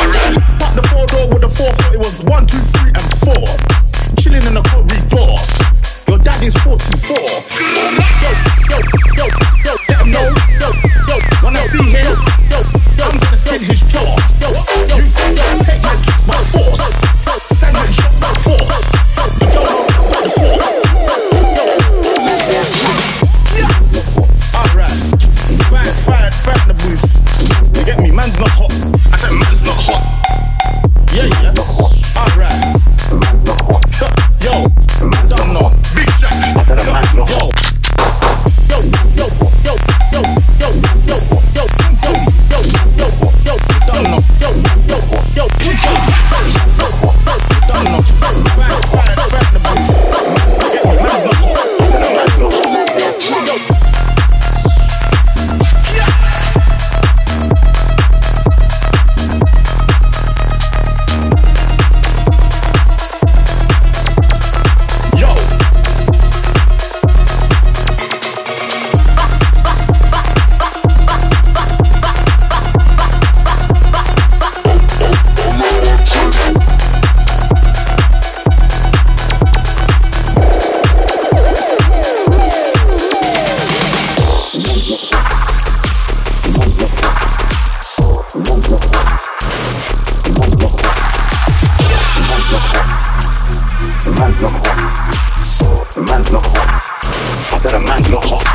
Pop the four door with the four foot, it was one, two, three, and Notre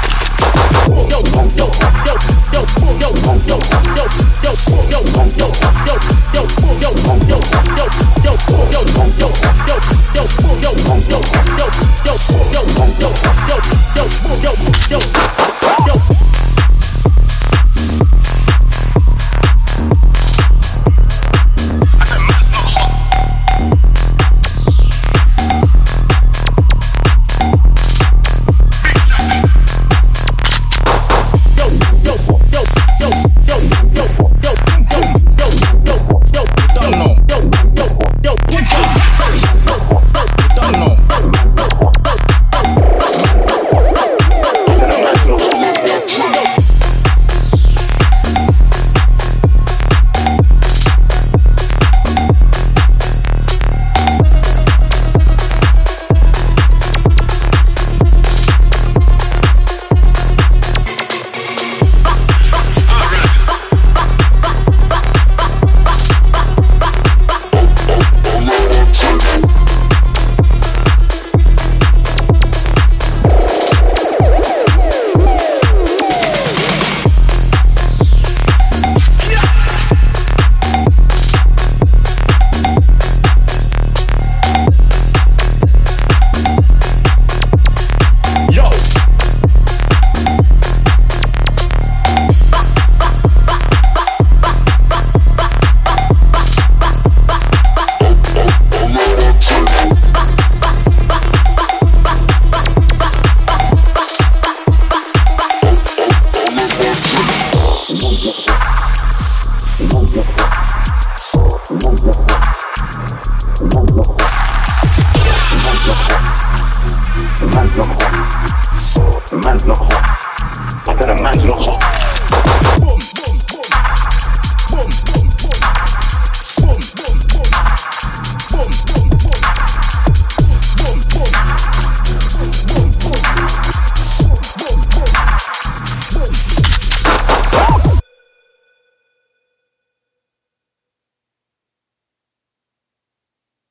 منزل خو خب. منزل خو خب. منزل خو خب.